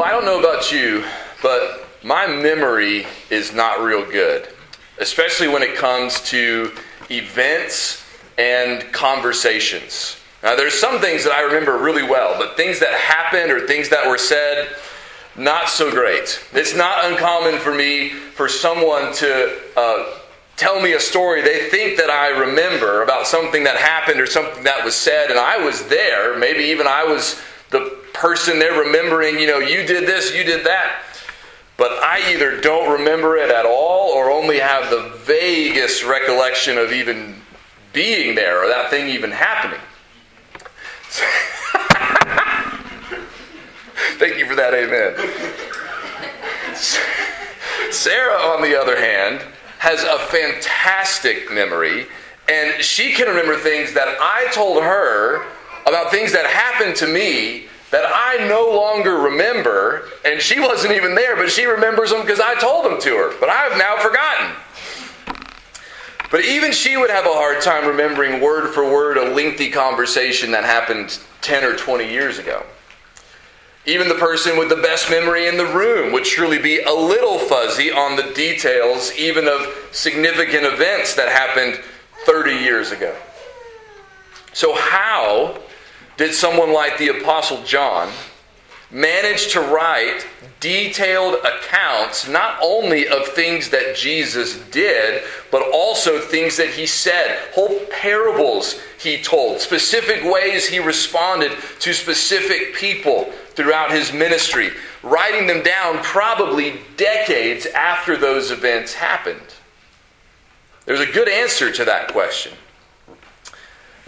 Well, I don't know about you, but my memory is not real good, especially when it comes to events and conversations. Now, there's some things that I remember really well, but things that happened or things that were said, not so great. It's not uncommon for me for someone to uh, tell me a story they think that I remember about something that happened or something that was said, and I was there. Maybe even I was the person they're remembering, you know, you did this, you did that. But I either don't remember it at all or only have the vaguest recollection of even being there or that thing even happening. Thank you for that, amen. Sarah, on the other hand, has a fantastic memory, and she can remember things that I told her about things that happened to me that I no longer remember, and she wasn't even there, but she remembers them because I told them to her. But I have now forgotten. But even she would have a hard time remembering word for word a lengthy conversation that happened 10 or 20 years ago. Even the person with the best memory in the room would surely be a little fuzzy on the details, even of significant events that happened 30 years ago. So, how did someone like the Apostle John manage to write detailed accounts not only of things that Jesus did, but also things that he said, whole parables he told, specific ways he responded to specific people throughout his ministry, writing them down probably decades after those events happened? There's a good answer to that question.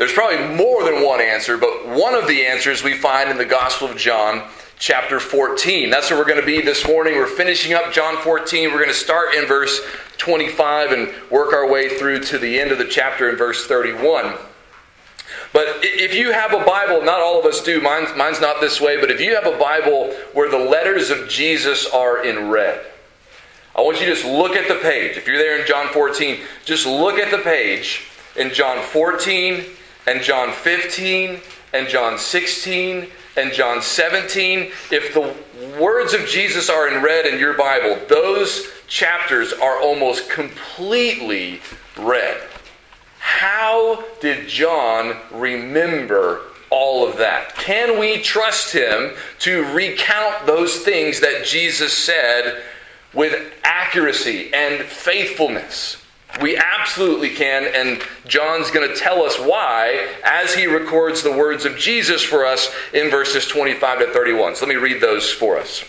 There's probably more than one answer, but one of the answers we find in the Gospel of John, chapter 14. That's where we're going to be this morning. We're finishing up John 14. We're going to start in verse 25 and work our way through to the end of the chapter in verse 31. But if you have a Bible, not all of us do, mine's, mine's not this way, but if you have a Bible where the letters of Jesus are in red, I want you to just look at the page. If you're there in John 14, just look at the page in John 14 and John 15 and John 16 and John 17. If the words of Jesus are in red in your Bible, those chapters are almost completely red. How did John remember all of that? Can we trust him to recount those things that Jesus said with accuracy and faithfulness? We absolutely can, and John's going to tell us why as he records the words of Jesus for us in verses 25 to 31. So let me read those for us.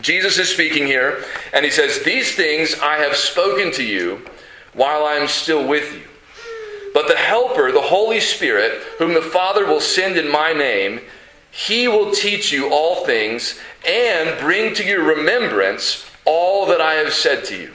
Jesus is speaking here, and he says, These things I have spoken to you while I am still with you. But the Helper, the Holy Spirit, whom the Father will send in my name, he will teach you all things and bring to your remembrance all that I have said to you.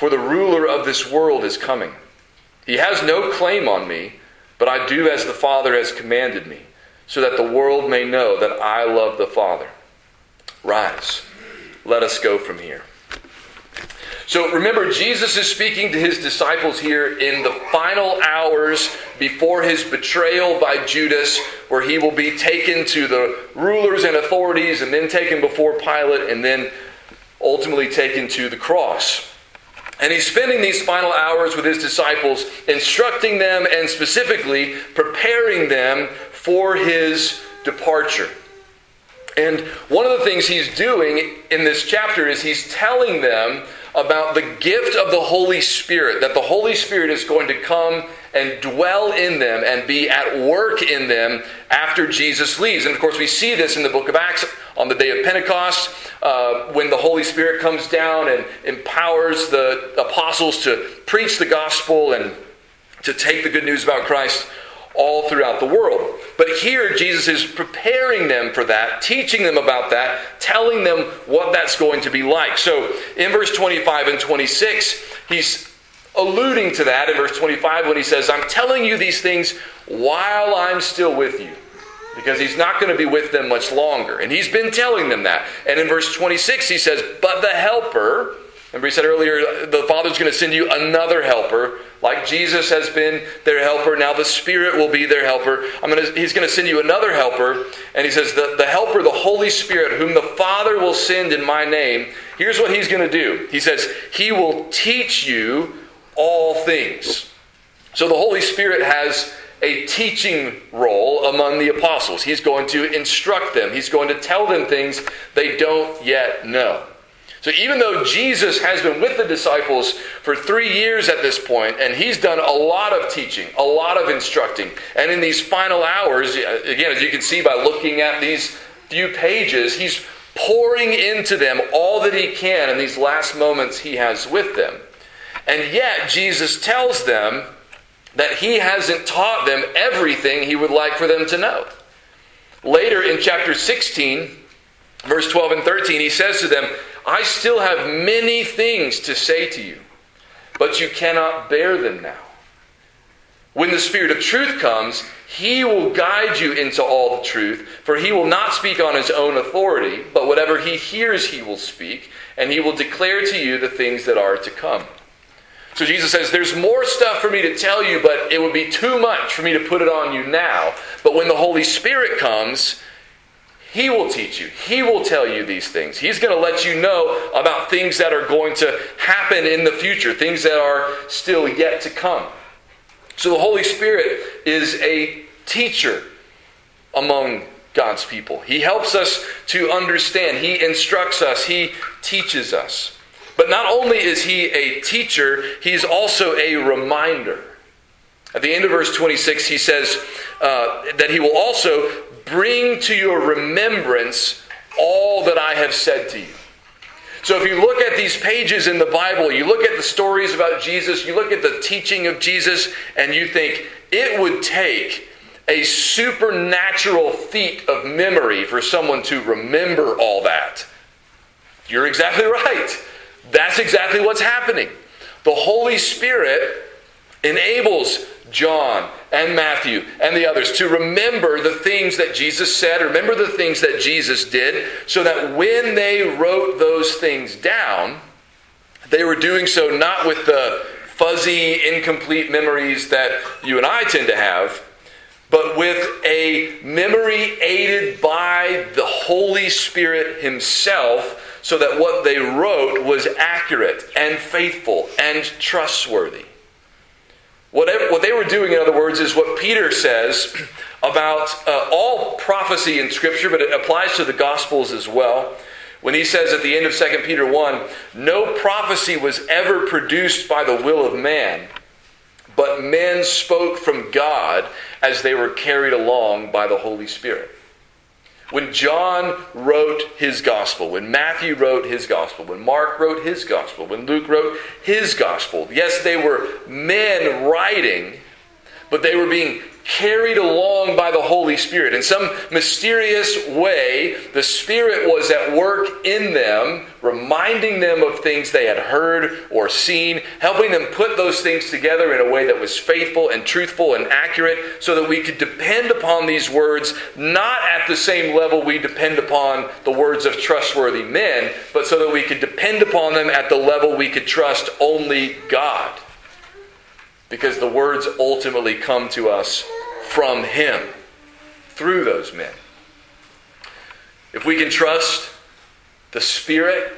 for the ruler of this world is coming. He has no claim on me, but I do as the Father has commanded me, so that the world may know that I love the Father. Rise, let us go from here. So remember, Jesus is speaking to his disciples here in the final hours before his betrayal by Judas, where he will be taken to the rulers and authorities, and then taken before Pilate, and then ultimately taken to the cross. And he's spending these final hours with his disciples, instructing them and specifically preparing them for his departure. And one of the things he's doing in this chapter is he's telling them about the gift of the Holy Spirit, that the Holy Spirit is going to come and dwell in them and be at work in them after Jesus leaves. And of course, we see this in the book of Acts on the day of Pentecost uh, when the Holy Spirit comes down and empowers the apostles to preach the gospel and to take the good news about Christ all throughout the world. But here, Jesus is preparing them for that, teaching them about that, telling them what that's going to be like. So in verse 25 and 26, he's alluding to that in verse 25 when he says, I'm telling you these things while I'm still with you. Because he's not going to be with them much longer. And he's been telling them that. And in verse 26, he says, But the Helper, Remember, he said earlier, the Father's going to send you another helper. Like Jesus has been their helper, now the Spirit will be their helper. I'm to, he's going to send you another helper. And he says, the, the helper, the Holy Spirit, whom the Father will send in my name, here's what he's going to do. He says, He will teach you all things. So the Holy Spirit has a teaching role among the apostles. He's going to instruct them, he's going to tell them things they don't yet know. So even though Jesus has been with the disciples for three years at this point, and he's done a lot of teaching, a lot of instructing, and in these final hours, again, as you can see by looking at these few pages, he's pouring into them all that he can in these last moments he has with them. And yet, Jesus tells them that he hasn't taught them everything he would like for them to know. Later in chapter 16, verse 12 and 13, he says to them, I still have many things to say to you, but you cannot bear them now. When the Spirit of truth comes, he will guide you into all the truth, for he will not speak on his own authority, but whatever he hears, he will speak, and he will declare to you the things that are to come. So Jesus says, There's more stuff for me to tell you, but it would be too much for me to put it on you now. But when the Holy Spirit comes, he will teach you. He will tell you these things. He's going to let you know about things that are going to happen in the future, things that are still yet to come. So the Holy Spirit is a teacher among God's people. He helps us to understand, He instructs us, He teaches us. But not only is He a teacher, He's also a reminder. At the end of verse 26, he says uh, that he will also bring to your remembrance all that I have said to you. So if you look at these pages in the Bible, you look at the stories about Jesus, you look at the teaching of Jesus, and you think it would take a supernatural feat of memory for someone to remember all that. You're exactly right. That's exactly what's happening. The Holy Spirit enables John and Matthew and the others to remember the things that Jesus said, remember the things that Jesus did, so that when they wrote those things down, they were doing so not with the fuzzy, incomplete memories that you and I tend to have, but with a memory aided by the Holy Spirit Himself, so that what they wrote was accurate and faithful and trustworthy. Whatever, what they were doing, in other words, is what Peter says about uh, all prophecy in Scripture, but it applies to the Gospels as well. When he says at the end of 2 Peter 1, no prophecy was ever produced by the will of man, but men spoke from God as they were carried along by the Holy Spirit. When John wrote his gospel, when Matthew wrote his gospel, when Mark wrote his gospel, when Luke wrote his gospel, yes, they were men writing, but they were being carried along by the Holy Spirit. In some mysterious way, the Spirit was at work in them, reminding them of things they had heard or seen, helping them put those things together in a way that was faithful and truthful and accurate, so that we could depend upon these words not at the same level we depend upon the words of trustworthy men, but so that we could depend upon them at the level we could trust only God because the words ultimately come to us from Him through those men. If we can trust the Spirit,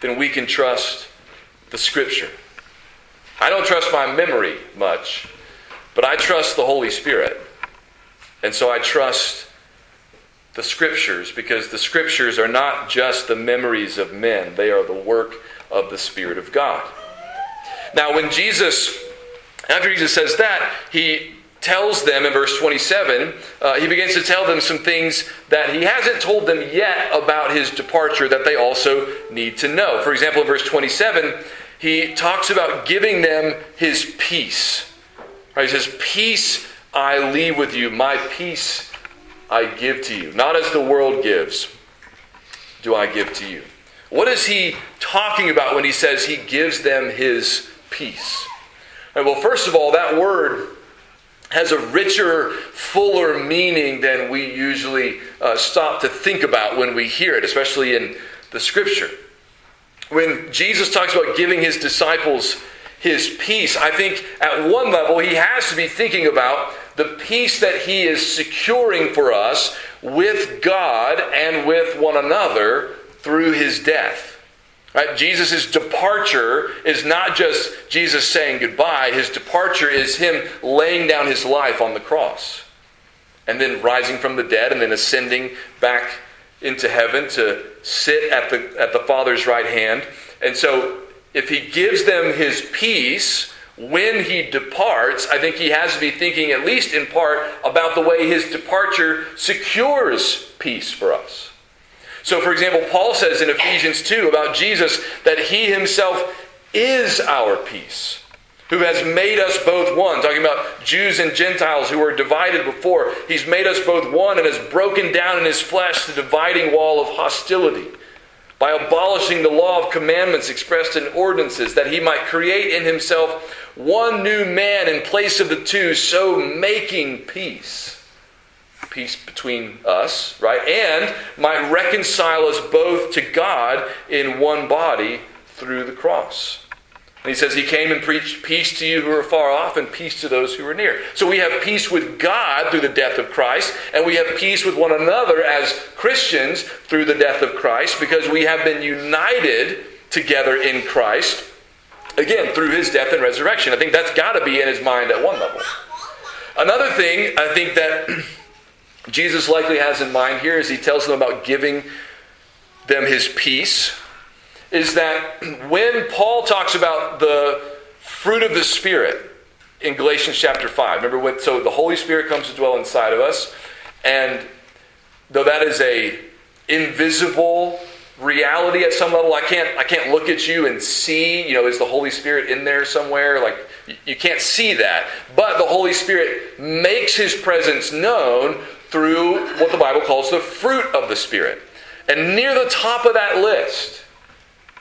then we can trust the Scripture. I don't trust my memory much, but I trust the Holy Spirit. And so I trust the Scriptures because the Scriptures are not just the memories of men, they are the work of the Spirit of God. Now, when Jesus, after Jesus says that, he tells them in verse 27, uh, he begins to tell them some things that he hasn't told them yet about his departure that they also need to know. For example, in verse 27, he talks about giving them his peace. Right? He says, Peace I leave with you, my peace I give to you. Not as the world gives, do I give to you. What is he talking about when he says he gives them his peace? Right, well, first of all, that word has a richer, fuller meaning than we usually uh, stop to think about when we hear it, especially in the scripture. When Jesus talks about giving his disciples his peace, I think at one level he has to be thinking about the peace that he is securing for us with God and with one another through his death. Right? Jesus' departure is not just Jesus saying goodbye. His departure is him laying down his life on the cross and then rising from the dead and then ascending back into heaven to sit at the, at the Father's right hand. And so, if he gives them his peace when he departs, I think he has to be thinking, at least in part, about the way his departure secures peace for us. So, for example, Paul says in Ephesians 2 about Jesus that he himself is our peace, who has made us both one. Talking about Jews and Gentiles who were divided before. He's made us both one and has broken down in his flesh the dividing wall of hostility by abolishing the law of commandments expressed in ordinances, that he might create in himself one new man in place of the two, so making peace peace between us, right? And might reconcile us both to God in one body through the cross. And he says he came and preached peace to you who are far off and peace to those who are near. So we have peace with God through the death of Christ, and we have peace with one another as Christians through the death of Christ because we have been united together in Christ, again, through his death and resurrection. I think that's got to be in his mind at one level. Another thing I think that Jesus likely has in mind here as he tells them about giving them his peace is that when Paul talks about the fruit of the Spirit in Galatians chapter 5, remember what, so the Holy Spirit comes to dwell inside of us, and though that is a invisible reality at some level, I can't, I can't look at you and see, you know, is the Holy Spirit in there somewhere? Like, you can't see that. But the Holy Spirit makes his presence known through what the Bible calls the fruit of the Spirit. And near the top of that list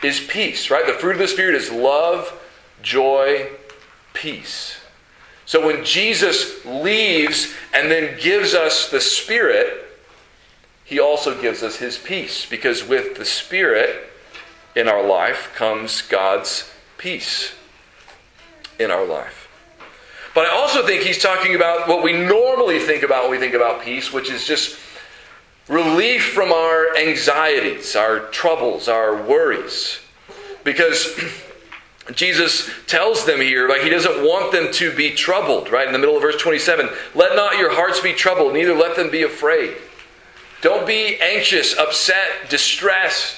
is peace, right? The fruit of the Spirit is love, joy, peace. So when Jesus leaves and then gives us the Spirit, he also gives us his peace because with the Spirit in our life comes God's peace in our life. But I also think he's talking about what we normally think about when we think about peace, which is just relief from our anxieties, our troubles, our worries. Because Jesus tells them here, like he doesn't want them to be troubled, right? In the middle of verse 27, let not your hearts be troubled, neither let them be afraid. Don't be anxious, upset, distressed.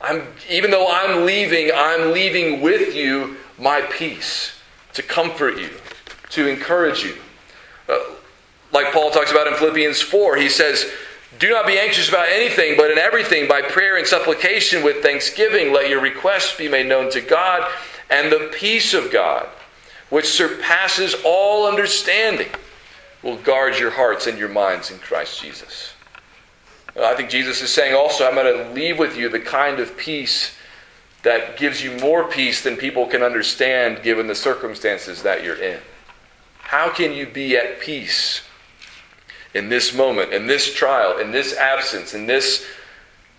I'm, even though I'm leaving, I'm leaving with you my peace to comfort you to encourage you. Uh, like Paul talks about in Philippians 4, he says, Do not be anxious about anything, but in everything, by prayer and supplication with thanksgiving, let your requests be made known to God, and the peace of God, which surpasses all understanding, will guard your hearts and your minds in Christ Jesus. I think Jesus is saying also, I'm going to leave with you the kind of peace that gives you more peace than people can understand given the circumstances that you're in. How can you be at peace in this moment, in this trial, in this absence, in this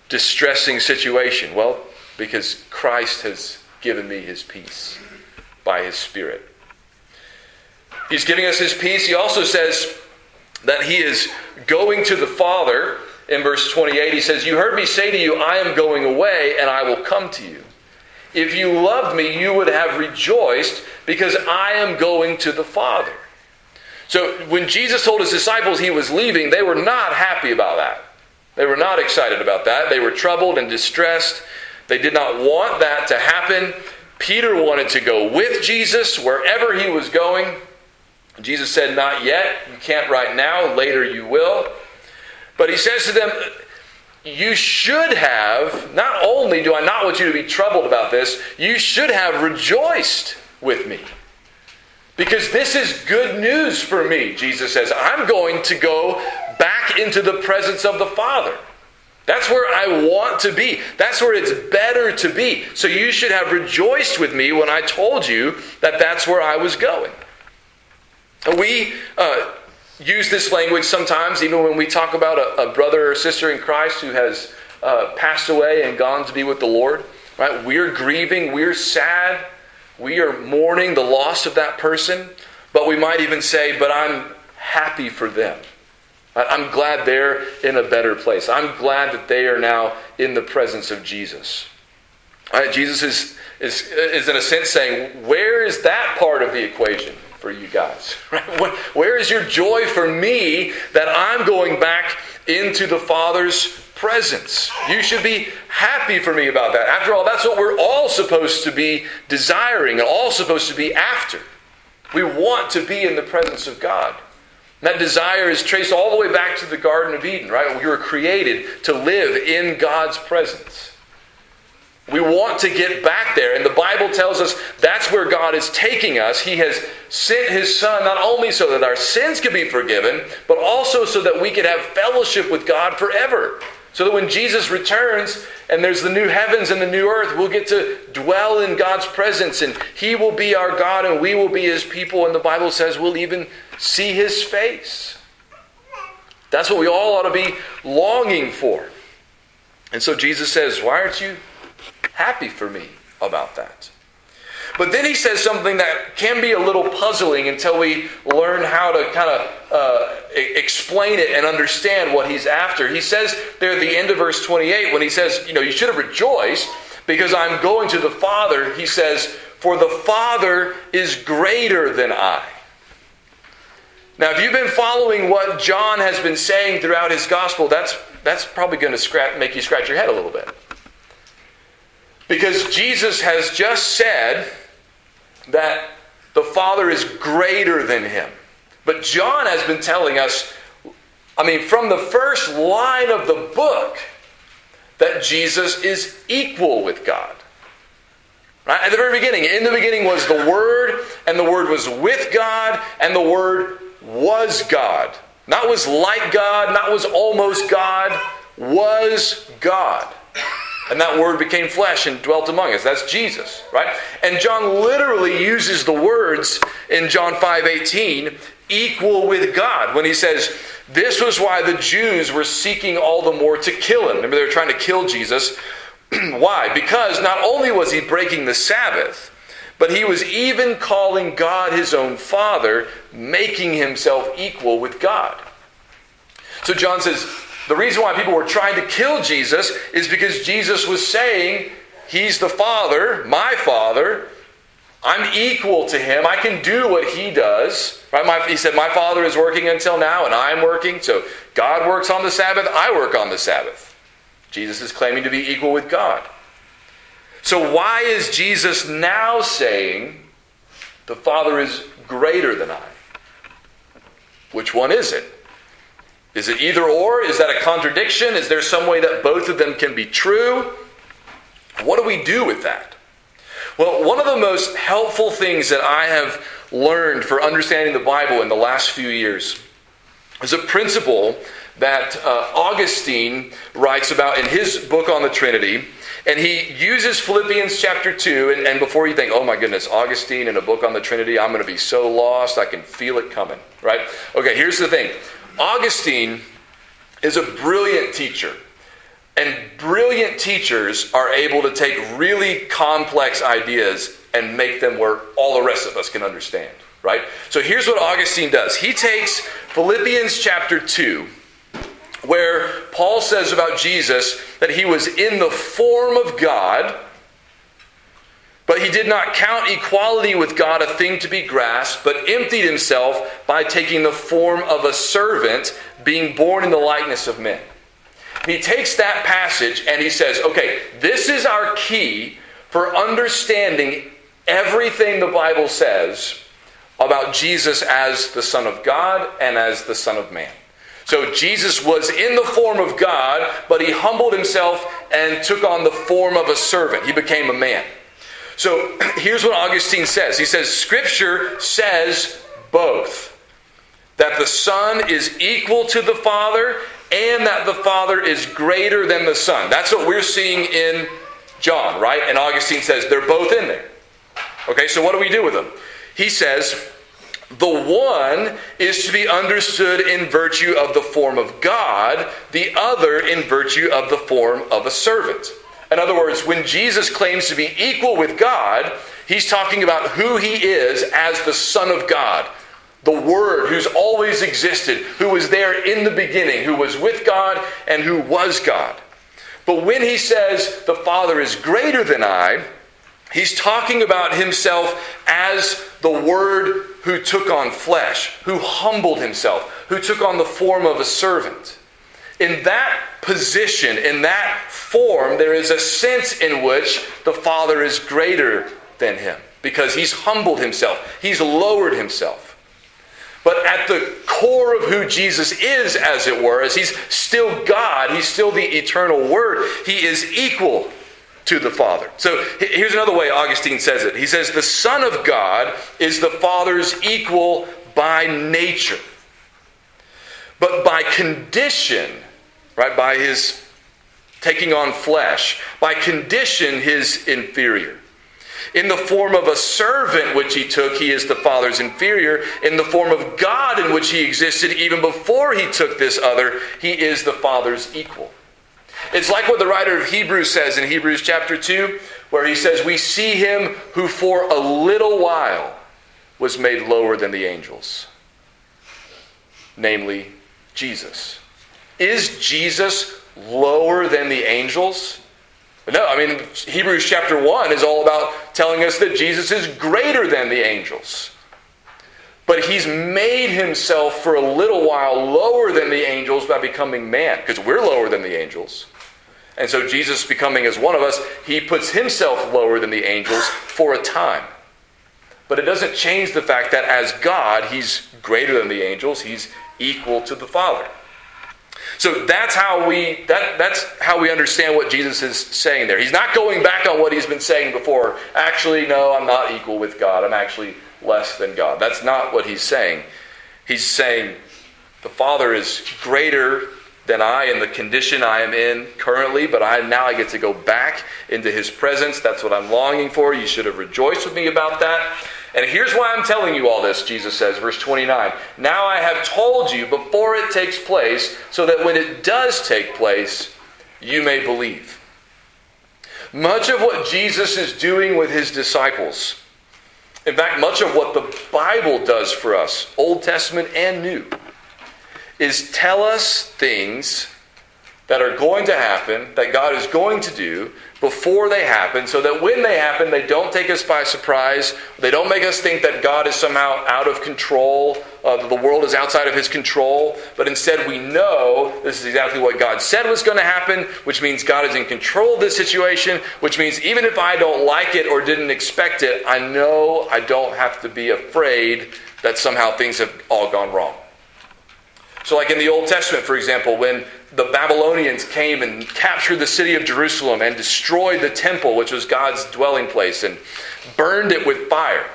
distressing situation? Well, because Christ has given me his peace by his Spirit. He's giving us his peace. He also says that he is going to the Father. In verse 28, he says, You heard me say to you, I am going away, and I will come to you. If you loved me, you would have rejoiced because I am going to the Father. So when Jesus told his disciples he was leaving, they were not happy about that. They were not excited about that. They were troubled and distressed. They did not want that to happen. Peter wanted to go with Jesus wherever he was going. Jesus said, Not yet. You can't right now. Later you will. But he says to them, You should have, not only do I not want you to be troubled about this, you should have rejoiced with me. Because this is good news for me, Jesus says. I'm going to go back into the presence of the Father. That's where I want to be. That's where it's better to be. So you should have rejoiced with me when I told you that that's where I was going. We uh, use this language sometimes, even when we talk about a, a brother or sister in Christ who has uh, passed away and gone to be with the Lord. Right? We're grieving, we're sad, we are mourning the loss of that person, but we might even say, But I'm happy for them. I'm glad they're in a better place. I'm glad that they are now in the presence of Jesus. Right? Jesus is, is, is, in a sense, saying, Where is that part of the equation for you guys? Right? Where is your joy for me that I'm going back into the Father's presence. You should be happy for me about that. After all, that's what we're all supposed to be desiring and all supposed to be after. We want to be in the presence of God. And that desire is traced all the way back to the Garden of Eden, right? We were created to live in God's presence. We want to get back there. And the Bible tells us that's where God is taking us. He has sent His Son not only so that our sins can be forgiven, but also so that we can have fellowship with God forever. So that when Jesus returns and there's the new heavens and the new earth, we'll get to dwell in God's presence and He will be our God and we will be His people. And the Bible says we'll even see His face. That's what we all ought to be longing for. And so Jesus says, Why aren't you happy for me about that? But then he says something that can be a little puzzling until we learn how to kind of uh, explain it and understand what he's after. He says there at the end of verse 28, when he says, You know, you should have rejoiced because I'm going to the Father, he says, For the Father is greater than I. Now, if you've been following what John has been saying throughout his gospel, that's, that's probably going to make you scratch your head a little bit. Because Jesus has just said that the Father is greater than him. But John has been telling us, I mean, from the first line of the book, that Jesus is equal with God. Right? At the very beginning, in the beginning was the Word, and the Word was with God, and the Word was God. Not was like God, not was almost God, was God. And that word became flesh and dwelt among us. That's Jesus, right? And John literally uses the words in John 5:18, equal with God, when he says, This was why the Jews were seeking all the more to kill him. Remember, they were trying to kill Jesus. why? Because not only was he breaking the Sabbath, but he was even calling God his own Father, making himself equal with God. So John says, the reason why people were trying to kill Jesus is because Jesus was saying, He's the Father, my Father. I'm equal to Him. I can do what He does. Right? My, he said, My Father is working until now, and I'm working. So God works on the Sabbath, I work on the Sabbath. Jesus is claiming to be equal with God. So why is Jesus now saying the Father is greater than I? Which one is it? Is it either or? Is that a contradiction? Is there some way that both of them can be true? What do we do with that? Well, one of the most helpful things that I have learned for understanding the Bible in the last few years is a principle that uh, Augustine writes about in his book on the Trinity. And he uses Philippians chapter 2. And, and before you think, oh my goodness, Augustine in a book on the Trinity, I'm going to be so lost, I can feel it coming, right? Okay, here's the thing Augustine is a brilliant teacher. And brilliant teachers are able to take really complex ideas and make them where all the rest of us can understand, right? So here's what Augustine does he takes Philippians chapter 2, where Paul says about Jesus that he was in the form of God but he did not count equality with God a thing to be grasped, but emptied himself by taking the form of a servant, being born in the likeness of men. He takes that passage and he says, okay, this is our key for understanding everything the Bible says about Jesus as the Son of God and as the Son of Man. So Jesus was in the form of God, but he humbled himself and took on the form of a servant. He became a man. So here's what Augustine says He says, Scripture says both that the Son is equal to the Father and that the Father is greater than the Son. That's what we're seeing in John, right? And Augustine says they're both in there. Okay, so what do we do with them? He says, the one is to be understood in virtue of the form of God, the other in virtue of the form of a servant. In other words, when Jesus claims to be equal with God, he's talking about who he is as the Son of God, the Word who's always existed, who was there in the beginning, who was with God, and who was God. But when he says, the Father is greater than I, he's talking about himself as the Word who took on flesh, who humbled himself, who took on the form of a servant. In that position, in that form, there is a sense in which the Father is greater than him because he's humbled himself, he's lowered himself. But at the core of who Jesus is, as it were, as he's still God, he's still the eternal Word, he is equal to the Father. So here's another way Augustine says it. He says, The Son of God is the Father's equal by nature, but by condition, right, by his taking on flesh, by condition, his inferior. In the form of a servant which he took, he is the Father's inferior. In the form of God in which he existed even before he took this other, he is the Father's equal. It's like what the writer of Hebrews says in Hebrews chapter 2, where he says, We see him who for a little while was made lower than the angels, namely Jesus. Is Jesus lower than the angels? No, I mean, Hebrews chapter 1 is all about telling us that Jesus is greater than the angels. But he's made himself for a little while lower than the angels by becoming man, because we're lower than the angels. And so Jesus becoming as one of us, he puts himself lower than the angels for a time. But it doesn't change the fact that as God, he's greater than the angels, he's equal to the Father. So that's how we that, that's how we understand what Jesus is saying there. He's not going back on what he's been saying before. Actually, no, I'm not equal with God. I'm actually less than God. That's not what he's saying. He's saying the Father is greater than I in the condition I am in currently, but I now I get to go back into his presence. That's what I'm longing for. You should have rejoiced with me about that. And here's why I'm telling you all this, Jesus says, verse 29. Now I have told you before it takes place, so that when it does take place, you may believe. Much of what Jesus is doing with his disciples, in fact, much of what the Bible does for us, Old Testament and New, is tell us things that are going to happen, that God is going to do, before they happen, so that when they happen, they don't take us by surprise. They don't make us think that God is somehow out of control, uh, that the world is outside of his control, but instead we know this is exactly what God said was going to happen, which means God is in control of this situation, which means even if I don't like it or didn't expect it, I know I don't have to be afraid that somehow things have all gone wrong. So, like in the Old Testament, for example, when the Babylonians came and captured the city of Jerusalem and destroyed the temple, which was God's dwelling place, and burned it with fire.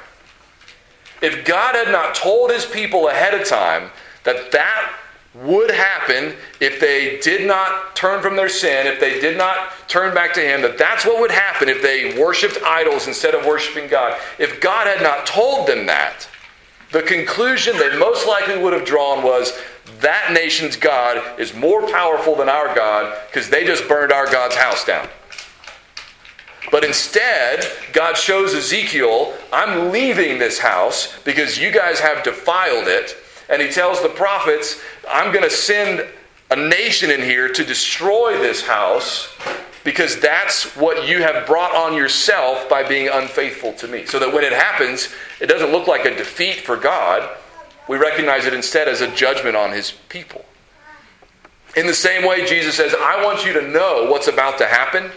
If God had not told his people ahead of time that that would happen if they did not turn from their sin, if they did not turn back to Him, that that's what would happen if they worshiped idols instead of worshiping God. If God had not told them that, the conclusion they most likely would have drawn was that nation's God is more powerful than our God because they just burned our God's house down. But instead, God shows Ezekiel, I'm leaving this house because you guys have defiled it. And he tells the prophets, I'm going to send a nation in here to destroy this house because that's what you have brought on yourself by being unfaithful to me. So that when it happens, it doesn't look like a defeat for God. We recognize it instead as a judgment on his people. In the same way, Jesus says, I want you to know what's about to happen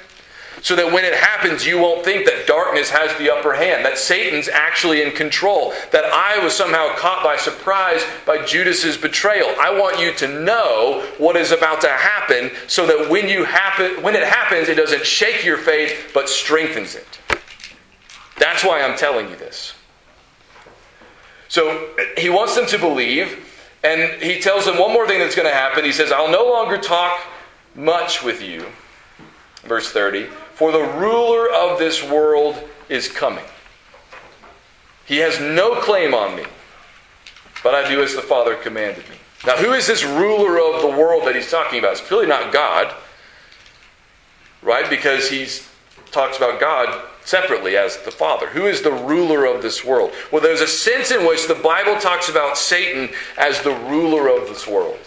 so that when it happens, you won't think that darkness has the upper hand, that Satan's actually in control, that I was somehow caught by surprise by Judas's betrayal. I want you to know what is about to happen so that when you happen when it happens, it doesn't shake your faith but strengthens it. That's why I'm telling you this. So he wants them to believe, and he tells them one more thing that's going to happen. He says, I'll no longer talk much with you. Verse 30 For the ruler of this world is coming. He has no claim on me, but I do as the Father commanded me. Now, who is this ruler of the world that he's talking about? It's clearly not God, right? Because he talks about God separately as the Father. Who is the ruler of this world? Well, there's a sense in which the Bible talks about Satan as the ruler of this world.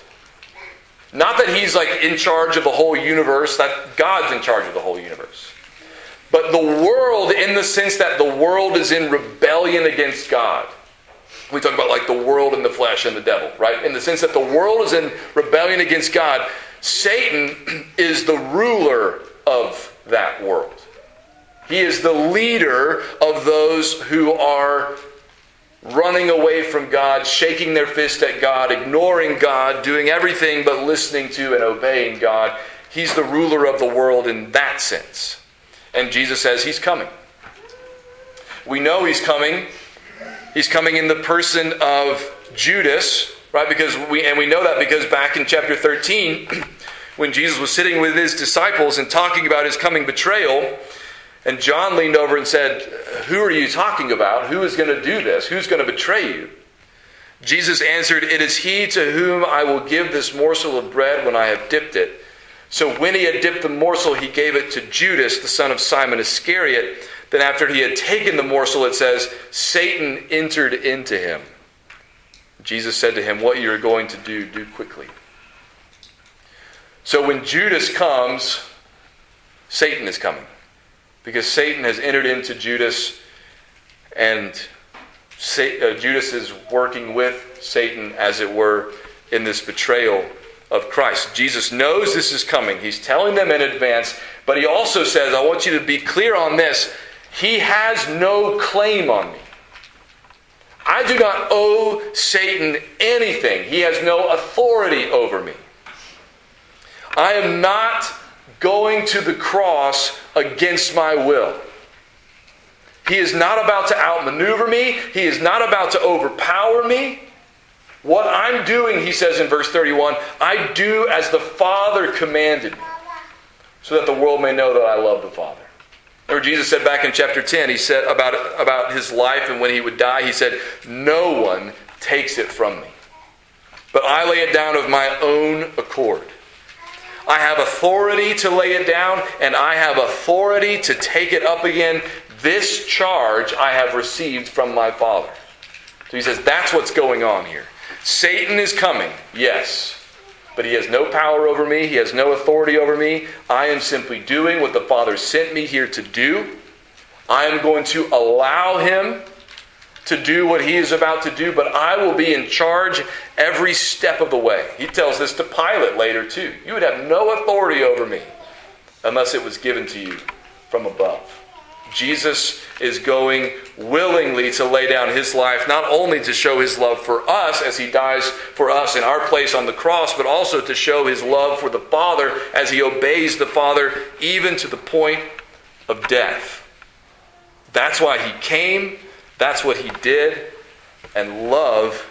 Not that he's like in charge of the whole universe, that God's in charge of the whole universe. But the world, in the sense that the world is in rebellion against God. We talk about like the world and the flesh and the devil, right? In the sense that the world is in rebellion against God, Satan is the ruler of that world. He is the leader of those who are running away from God, shaking their fist at God, ignoring God, doing everything but listening to and obeying God. He's the ruler of the world in that sense. And Jesus says he's coming. We know he's coming. He's coming in the person of Judas, right? Because we and we know that because back in chapter 13, when Jesus was sitting with his disciples and talking about his coming betrayal, and John leaned over and said, Who are you talking about? Who is going to do this? Who's going to betray you? Jesus answered, It is he to whom I will give this morsel of bread when I have dipped it. So when he had dipped the morsel, he gave it to Judas, the son of Simon Iscariot. Then after he had taken the morsel, it says, Satan entered into him. Jesus said to him, What you are going to do, do quickly. So when Judas comes, Satan is coming because Satan has entered into Judas, and uh, Judas is working with Satan, as it were, in this betrayal of Christ. Jesus knows this is coming. He's telling them in advance, but he also says, I want you to be clear on this. He has no claim on me. I do not owe Satan anything. He has no authority over me. I am not going to the cross against my will. He is not about to outmaneuver me. He is not about to overpower me. What I'm doing, he says in verse 31, I do as the Father commanded me, so that the world may know that I love the Father. Or Jesus said back in chapter 10, he said about, about his life and when he would die, he said, No one takes it from me, but I lay it down of my own accord. I have authority to lay it down, and I have authority to take it up again. This charge I have received from my Father. So he says, that's what's going on here. Satan is coming, yes, but he has no power over me, he has no authority over me. I am simply doing what the Father sent me here to do. I am going to allow him to do what he is about to do, but I will be in charge every step of the way. He tells this to Pilate later, too. You would have no authority over me unless it was given to you from above. Jesus is going willingly to lay down his life, not only to show his love for us as he dies for us in our place on the cross, but also to show his love for the Father as he obeys the Father even to the point of death. That's why he came. That's what he did, and love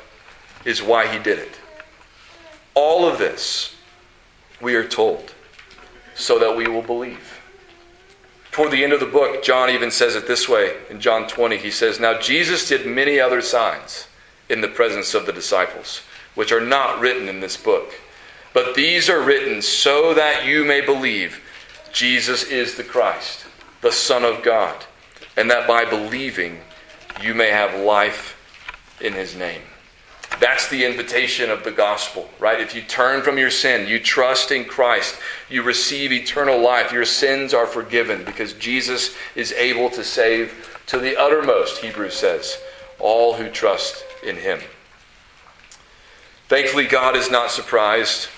is why he did it. All of this, we are told, so that we will believe. Toward the end of the book, John even says it this way in John 20. He says, Now Jesus did many other signs in the presence of the disciples, which are not written in this book. But these are written so that you may believe Jesus is the Christ, the Son of God, and that by believing you may have life in his name. That's the invitation of the gospel, right? If you turn from your sin, you trust in Christ, you receive eternal life, your sins are forgiven because Jesus is able to save to the uttermost, Hebrews says, all who trust in him. Thankfully, God is not surprised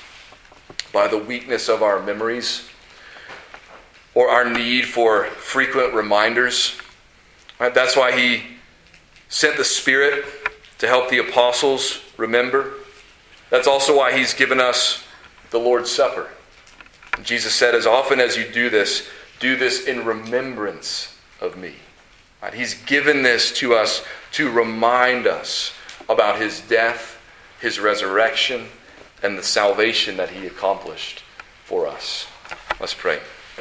by the weakness of our memories or our need for frequent reminders. Right? That's why he sent the Spirit to help the apostles remember. That's also why he's given us the Lord's Supper. Jesus said, As often as you do this, do this in remembrance of me. Right? He's given this to us to remind us about his death, his resurrection, and the salvation that he accomplished for us. Let's pray.